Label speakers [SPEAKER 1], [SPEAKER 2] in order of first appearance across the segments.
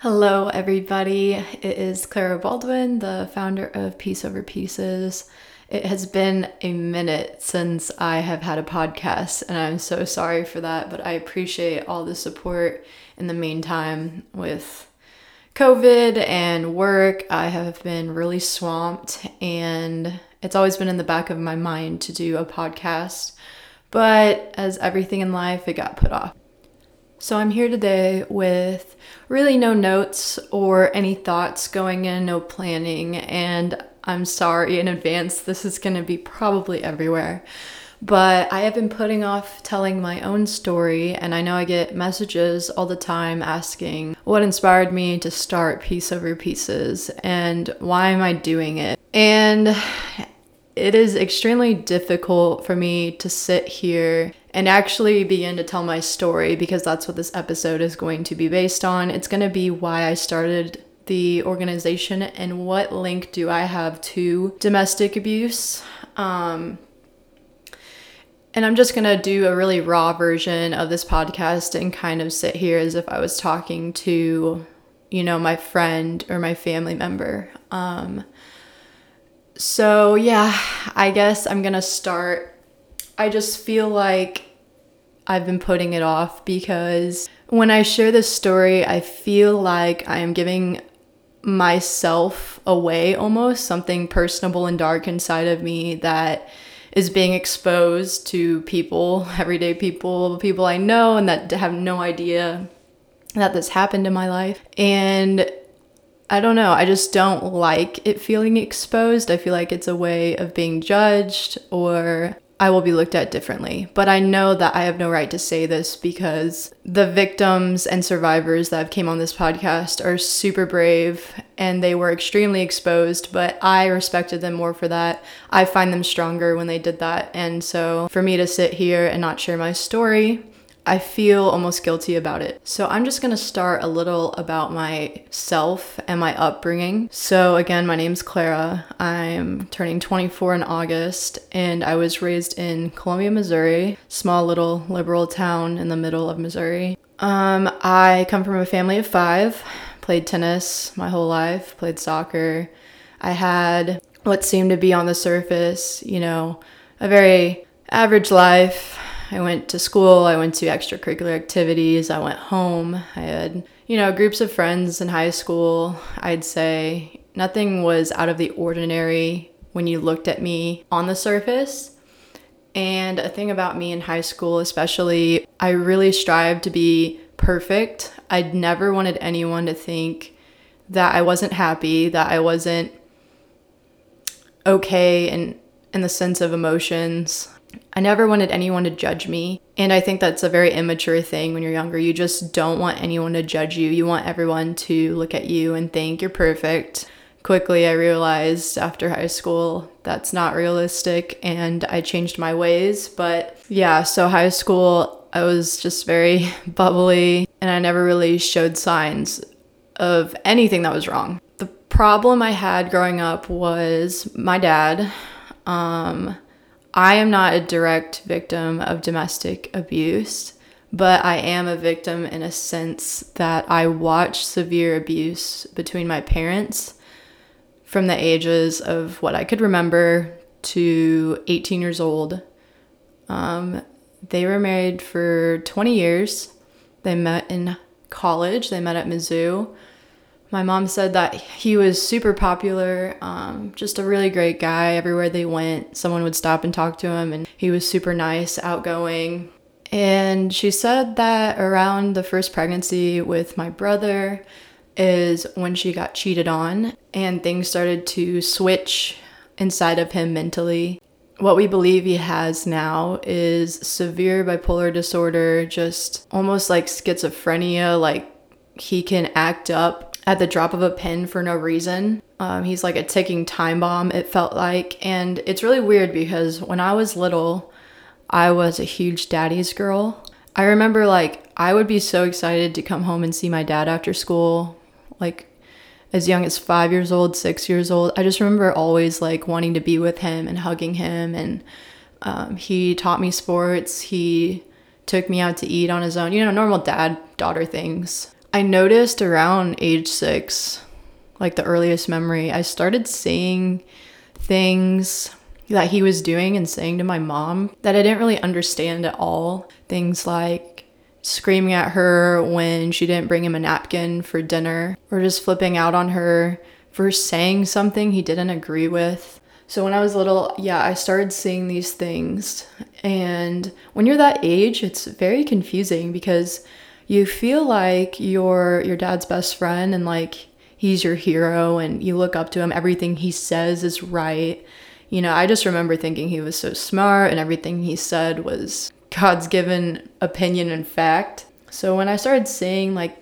[SPEAKER 1] Hello, everybody. It is Clara Baldwin, the founder of Peace Over Pieces. It has been a minute since I have had a podcast, and I'm so sorry for that, but I appreciate all the support in the meantime with COVID and work. I have been really swamped, and it's always been in the back of my mind to do a podcast, but as everything in life, it got put off. So I'm here today with really no notes or any thoughts going in, no planning, and I'm sorry in advance. This is going to be probably everywhere. But I have been putting off telling my own story, and I know I get messages all the time asking what inspired me to start Peace Over Pieces and why am I doing it. And it is extremely difficult for me to sit here and actually begin to tell my story because that's what this episode is going to be based on. It's going to be why I started the organization and what link do I have to domestic abuse. Um, and I'm just going to do a really raw version of this podcast and kind of sit here as if I was talking to, you know, my friend or my family member. Um, so, yeah, I guess I'm going to start. I just feel like I've been putting it off because when I share this story, I feel like I am giving myself away almost, something personable and dark inside of me that is being exposed to people, everyday people, people I know, and that have no idea that this happened in my life. And I don't know. I just don't like it feeling exposed. I feel like it's a way of being judged or I will be looked at differently. But I know that I have no right to say this because the victims and survivors that have came on this podcast are super brave and they were extremely exposed, but I respected them more for that. I find them stronger when they did that. And so for me to sit here and not share my story, I feel almost guilty about it. So I'm just gonna start a little about myself and my upbringing. So again, my name's Clara. I'm turning 24 in August, and I was raised in Columbia, Missouri, small little liberal town in the middle of Missouri. Um, I come from a family of five. Played tennis my whole life. Played soccer. I had what seemed to be on the surface, you know, a very average life I went to school, I went to extracurricular activities, I went home. I had, you know, groups of friends in high school. I'd say nothing was out of the ordinary when you looked at me on the surface. And a thing about me in high school, especially, I really strived to be perfect. I'd never wanted anyone to think that I wasn't happy, that I wasn't okay in in the sense of emotions. I never wanted anyone to judge me. And I think that's a very immature thing when you're younger. You just don't want anyone to judge you. You want everyone to look at you and think you're perfect. Quickly, I realized after high school that's not realistic and I changed my ways. But yeah, so high school, I was just very bubbly and I never really showed signs of anything that was wrong. The problem I had growing up was my dad. Um, I am not a direct victim of domestic abuse, but I am a victim in a sense that I watched severe abuse between my parents from the ages of what I could remember to 18 years old. Um, they were married for 20 years. They met in college, they met at Mizzou my mom said that he was super popular, um, just a really great guy. Everywhere they went, someone would stop and talk to him, and he was super nice, outgoing. And she said that around the first pregnancy with my brother is when she got cheated on, and things started to switch inside of him mentally. What we believe he has now is severe bipolar disorder, just almost like schizophrenia, like he can act up at the drop of a pin for no reason. Um, he's like a ticking time bomb, it felt like. And it's really weird because when I was little, I was a huge daddy's girl. I remember like I would be so excited to come home and see my dad after school, like as young as five years old, six years old. I just remember always like wanting to be with him and hugging him. And um, he taught me sports. He took me out to eat on his own, you know, normal dad daughter things. I noticed around age six, like the earliest memory, I started seeing things that he was doing and saying to my mom that I didn't really understand at all. Things like screaming at her when she didn't bring him a napkin for dinner, or just flipping out on her for saying something he didn't agree with. So when I was little, yeah, I started seeing these things. And when you're that age, it's very confusing because you feel like you're your dad's best friend and like he's your hero and you look up to him. Everything he says is right. You know, I just remember thinking he was so smart and everything he said was God's given opinion and fact. So when I started seeing like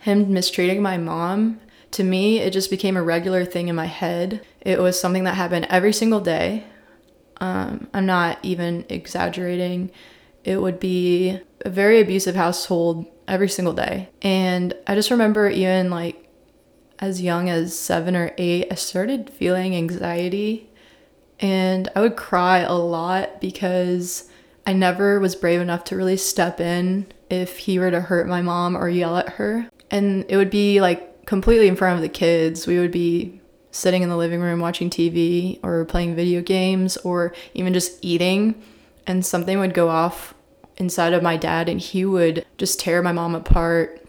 [SPEAKER 1] him mistreating my mom, to me, it just became a regular thing in my head. It was something that happened every single day. Um, I'm not even exaggerating. It would be a very abusive household every single day. And I just remember even like as young as seven or eight, I started feeling anxiety and I would cry a lot because I never was brave enough to really step in if he were to hurt my mom or yell at her. And it would be like completely in front of the kids. We would be sitting in the living room watching TV or playing video games or even just eating, and something would go off inside of my dad, and he would just tear my mom apart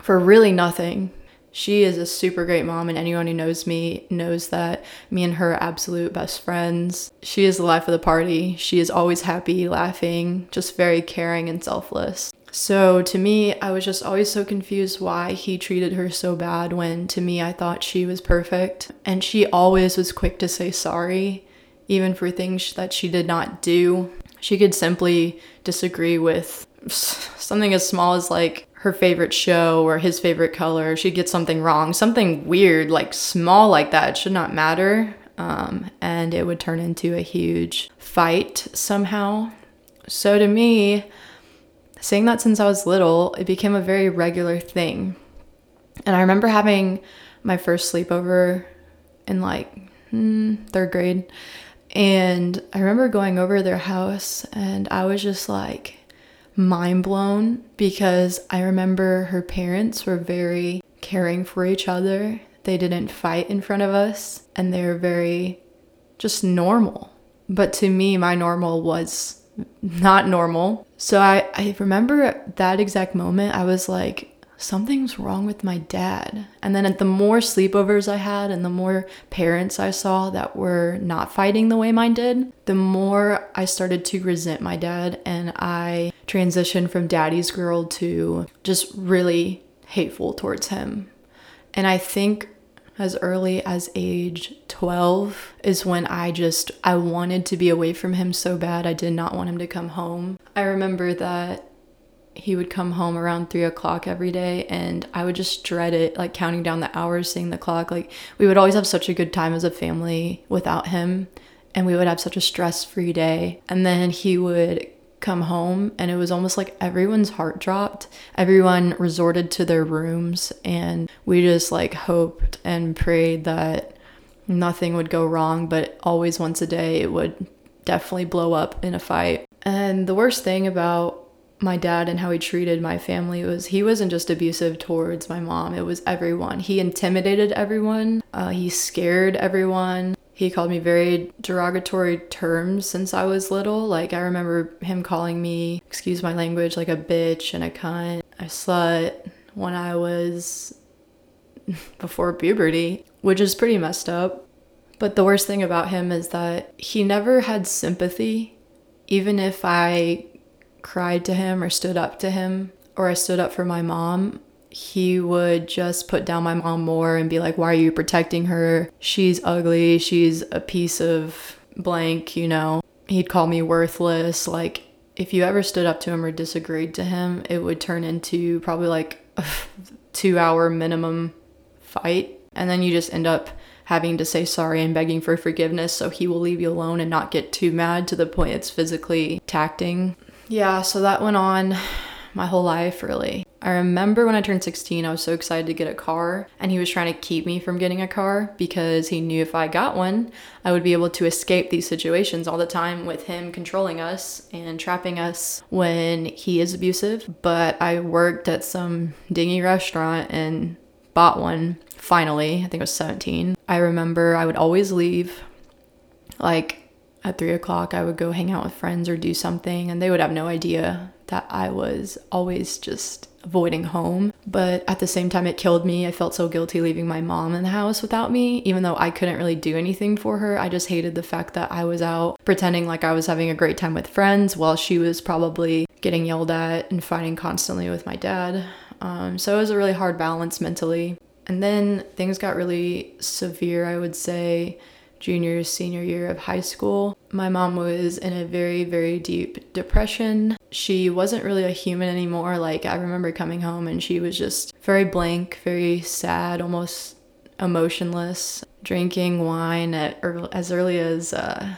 [SPEAKER 1] for really nothing. She is a super great mom, and anyone who knows me knows that me and her are absolute best friends. She is the life of the party. She is always happy, laughing, just very caring and selfless. So to me, I was just always so confused why he treated her so bad when to me I thought she was perfect. And she always was quick to say sorry, even for things that she did not do. She could simply disagree with something as small as like her favorite show or his favorite color, she'd get something wrong, something weird, like small like that, it should not matter. Um, and it would turn into a huge fight somehow. So to me, saying that since I was little, it became a very regular thing. And I remember having my first sleepover in like hmm, third grade. And I remember going over their house and I was just like, mind blown because I remember her parents were very caring for each other. They didn't fight in front of us and they were very just normal. But to me, my normal was not normal. So I, I remember that exact moment, I was like, something's wrong with my dad. And then at the more sleepovers I had and the more parents I saw that were not fighting the way mine did, the more I started to resent my dad and I transitioned from daddy's girl to just really hateful towards him. And I think as early as age 12 is when I just I wanted to be away from him so bad. I did not want him to come home. I remember that he would come home around three o'clock every day and I would just dread it, like counting down the hours, seeing the clock. Like we would always have such a good time as a family without him and we would have such a stress free day. And then he would come home and it was almost like everyone's heart dropped. Everyone resorted to their rooms and we just like hoped and prayed that nothing would go wrong, but always once a day it would definitely blow up in a fight. And the worst thing about my dad and how he treated my family was he wasn't just abusive towards my mom it was everyone. He intimidated everyone uh, he scared everyone. He called me very derogatory terms since i was little. Like i remember him calling me excuse my language like a bitch and a cunt a slut when i was before puberty which is pretty messed up. But the worst thing about him is that he never had sympathy even if i cried to him or stood up to him or I stood up for my mom, he would just put down my mom more and be like, Why are you protecting her? She's ugly. She's a piece of blank, you know. He'd call me worthless. Like, if you ever stood up to him or disagreed to him, it would turn into probably like a two hour minimum fight. And then you just end up having to say sorry and begging for forgiveness so he will leave you alone and not get too mad to the point it's physically tacting. Yeah, so that went on my whole life, really. I remember when I turned 16, I was so excited to get a car, and he was trying to keep me from getting a car because he knew if I got one, I would be able to escape these situations all the time with him controlling us and trapping us when he is abusive. But I worked at some dingy restaurant and bought one finally. I think I was 17. I remember I would always leave like at three o'clock, I would go hang out with friends or do something, and they would have no idea that I was always just avoiding home. But at the same time, it killed me. I felt so guilty leaving my mom in the house without me, even though I couldn't really do anything for her. I just hated the fact that I was out pretending like I was having a great time with friends while she was probably getting yelled at and fighting constantly with my dad. Um, so it was a really hard balance mentally. And then things got really severe, I would say junior, senior year of high school. My mom was in a very, very deep depression. She wasn't really a human anymore. Like, I remember coming home and she was just very blank, very sad, almost emotionless, drinking wine at early, as early as uh,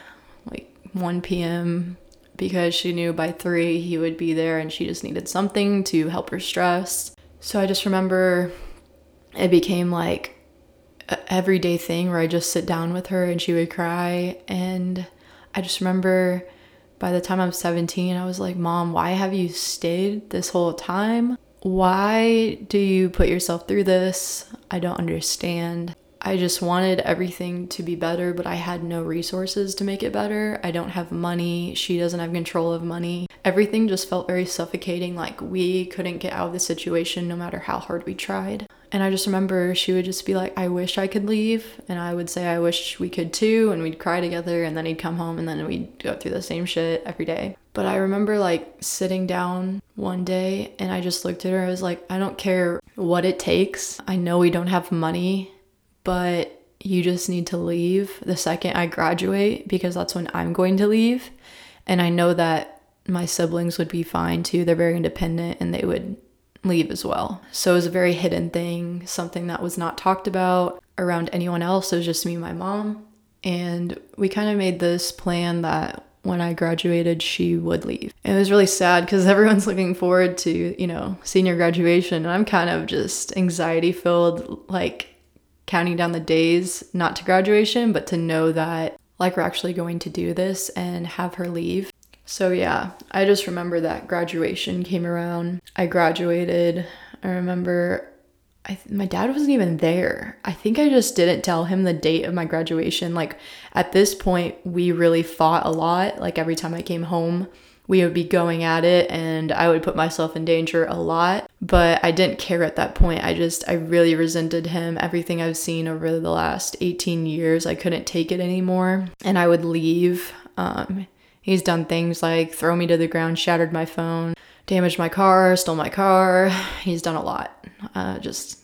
[SPEAKER 1] like 1 p.m. because she knew by 3 he would be there and she just needed something to help her stress. So I just remember it became like everyday thing where I just sit down with her and she would cry. And I just remember by the time I was 17, I was like, Mom, why have you stayed this whole time? Why do you put yourself through this? I don't understand. I just wanted everything to be better, but I had no resources to make it better. I don't have money. She doesn't have control of money. Everything just felt very suffocating, like we couldn't get out of the situation no matter how hard we tried. And I just remember she would just be like, I wish I could leave. And I would say, I wish we could too. And we'd cry together. And then he'd come home and then we'd go through the same shit every day. But I remember like sitting down one day and I just looked at her. I was like, I don't care what it takes. I know we don't have money, but you just need to leave the second I graduate because that's when I'm going to leave. And I know that my siblings would be fine too. They're very independent and they would leave as well. So it was a very hidden thing, something that was not talked about around anyone else. It was just me and my mom. And we kind of made this plan that when I graduated, she would leave. It was really sad because everyone's looking forward to, you know, senior graduation. And I'm kind of just anxiety filled, like counting down the days, not to graduation, but to know that like we're actually going to do this and have her leave. So yeah, I just remember that graduation came around. I graduated. I remember I th- my dad wasn't even there. I think I just didn't tell him the date of my graduation. Like at this point, we really fought a lot. Like every time I came home, we would be going at it and I would put myself in danger a lot. But I didn't care at that point. I just, I really resented him. Everything I've seen over the last 18 years, I couldn't take it anymore. And I would leave. Um, He's done things like throw me to the ground, shattered my phone, damaged my car, stole my car. He's done a lot. Uh, just,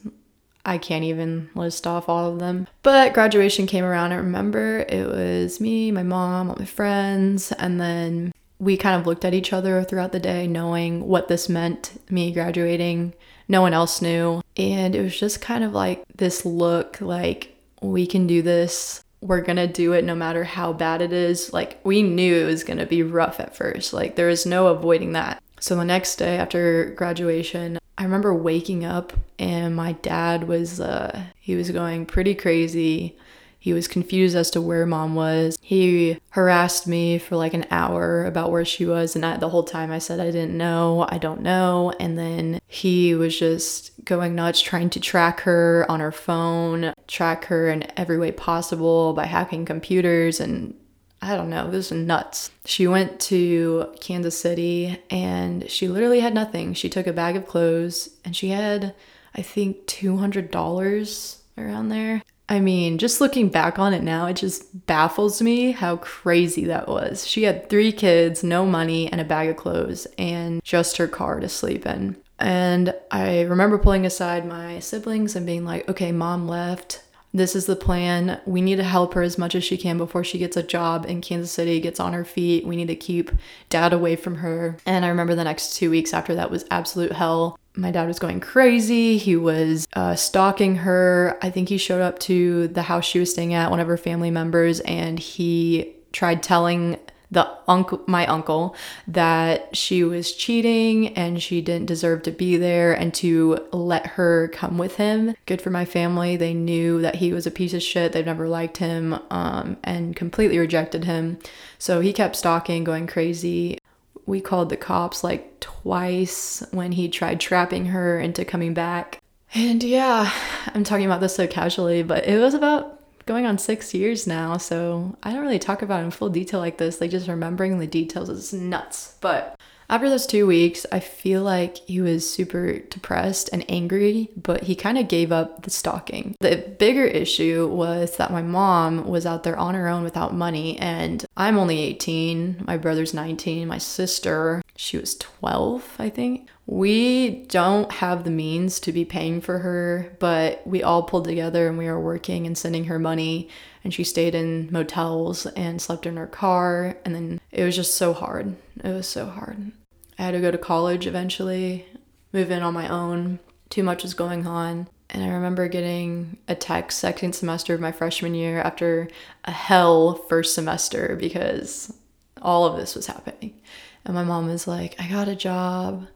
[SPEAKER 1] I can't even list off all of them. But graduation came around. I remember it was me, my mom, all my friends, and then we kind of looked at each other throughout the day, knowing what this meant, me graduating. No one else knew. And it was just kind of like this look like, we can do this we're gonna do it no matter how bad it is. Like, we knew it was gonna be rough at first. Like, there was no avoiding that. So, the next day after graduation, I remember waking up and my dad was, uh, he was going pretty crazy. He was confused as to where mom was. He harassed me for like an hour about where she was. And I, the whole time I said, I didn't know, I don't know. And then he was just going nuts trying to track her on her phone, track her in every way possible by hacking computers and I don't know, this is nuts. She went to Kansas City and she literally had nothing. She took a bag of clothes and she had, I think, $200 around there. I mean, just looking back on it now, it just baffles me how crazy that was. She had three kids, no money, and a bag of clothes, and just her car to sleep in. And I remember pulling aside my siblings and being like, okay, mom left. This is the plan. We need to help her as much as she can before she gets a job in Kansas City, gets on her feet. We need to keep dad away from her. And I remember the next two weeks after that was absolute hell my dad was going crazy. He was uh, stalking her. I think he showed up to the house she was staying at, one of her family members, and he tried telling the uncle my uncle that she was cheating and she didn't deserve to be there and to let her come with him. Good for my family. They knew that he was a piece of shit. They've never liked him um, and completely rejected him. So he kept stalking going crazy. We called the cops like twice when he tried trapping her into coming back. And yeah i'm talking about this so casually but it was about going on six years now, so I don't really talk about in full detail like this. Like just remembering the details is nuts. But after those two weeks, I feel like he was super depressed and angry, but he kind of gave up the stalking. The bigger issue was that my mom was out there on her own without money, and I'm only 18, my brother's 19, my sister, she was 12, I think. We don't have the means to be paying for her, but we all pulled together and we were working and sending her money. And she stayed in motels and slept in her car. And then it was just so hard. It was so hard. I had to go to college eventually, move in on my own. Too much was going on. And I remember getting a text second semester of my freshman year after a hell first semester because all of this was happening. And my mom was like, I got a job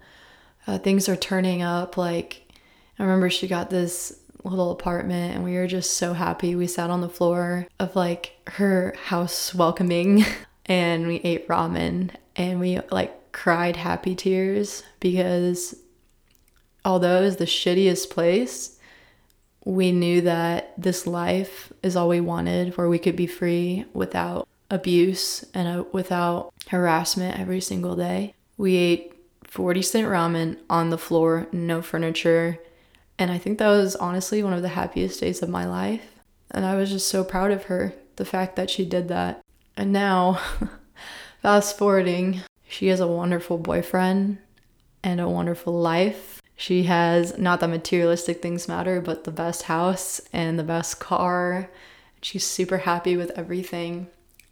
[SPEAKER 1] uh, things are turning up. Like, I remember she got this little apartment and we were just so happy. We sat on the floor of like her house welcoming and we ate ramen and we like cried happy tears because although it was the shittiest place, we knew that this life is all we wanted where we could be free without abuse and uh, without harassment every single day. We ate 40 cent ramen on the floor, no furniture. And I think that was honestly one of the happiest days of my life. And I was just so proud of her, the fact that she did that. And now, fast forwarding, she has a wonderful boyfriend and a wonderful life. She has not that materialistic things matter, but the best house and the best car. She's super happy with everything.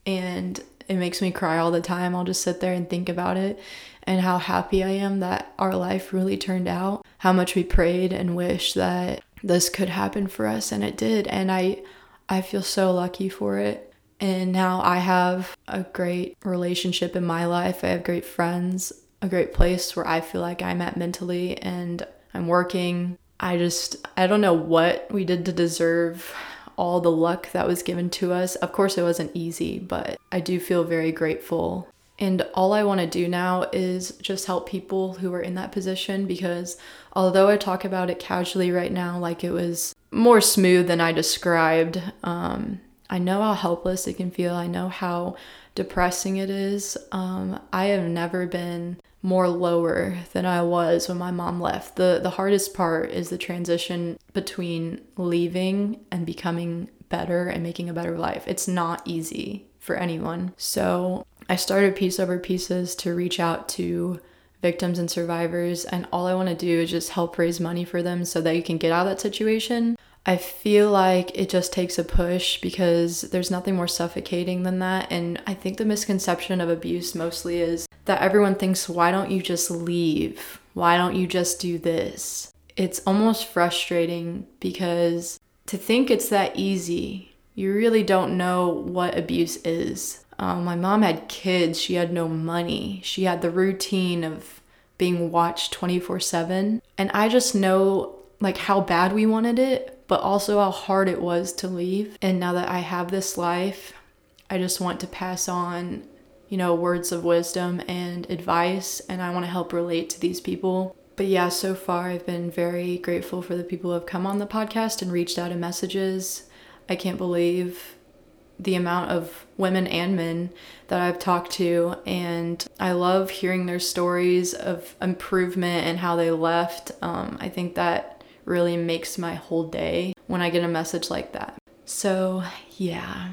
[SPEAKER 1] And it makes me cry all the time. I'll just sit there and think about it and how happy I am that our life really turned out. How much we prayed and wished that this could happen for us and it did. And I I feel so lucky for it. And now I have a great relationship in my life. I have great friends, a great place where I feel like I'm at mentally and I'm working. I just I don't know what we did to deserve all the luck that was given to us. Of course, it wasn't easy, but I do feel very grateful. And all I want to do now is just help people who are in that position because although I talk about it casually right now, like it was more smooth than I described, um, I know how helpless it can feel. I know how depressing it is. Um, I have never been more lower than I was when my mom left. The the hardest part is the transition between leaving and becoming better and making a better life. It's not easy for anyone. So, I started Peace Over Pieces to reach out to victims and survivors and all I want to do is just help raise money for them so that you can get out of that situation. I feel like it just takes a push because there's nothing more suffocating than that. And I think the misconception of abuse mostly is that everyone thinks, why don't you just leave? Why don't you just do this? It's almost frustrating because to think it's that easy, you really don't know what abuse is. Um, my mom had kids, she had no money, she had the routine of being watched 24 7. And I just know like how bad we wanted it, but also how hard it was to leave. And now that I have this life, I just want to pass on you know, words of wisdom and advice, and I want to help relate to these people. But yeah, so far I've been very grateful for the people who have come on the podcast and reached out in messages. I can't believe the amount of women and men that I've talked to, and I love hearing their stories of improvement and how they left. Um, I think that really makes my whole day when I get a message like that. So, yeah,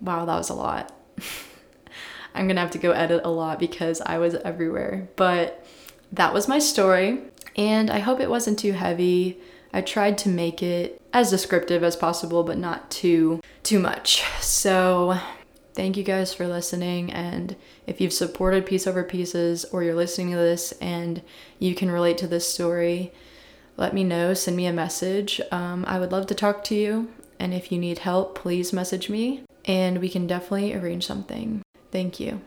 [SPEAKER 1] wow, that was a lot. I'm gonna have to go edit a lot because I was everywhere. But that was my story, and I hope it wasn't too heavy. I tried to make it as descriptive as possible, but not too too much. So thank you guys for listening and if you've supported Peace Over Pieces or you're listening to this and you can relate to this story, let me know. Send me a message. Um, I would love to talk to you. And if you need help, please message me and we can definitely arrange something. Thank you.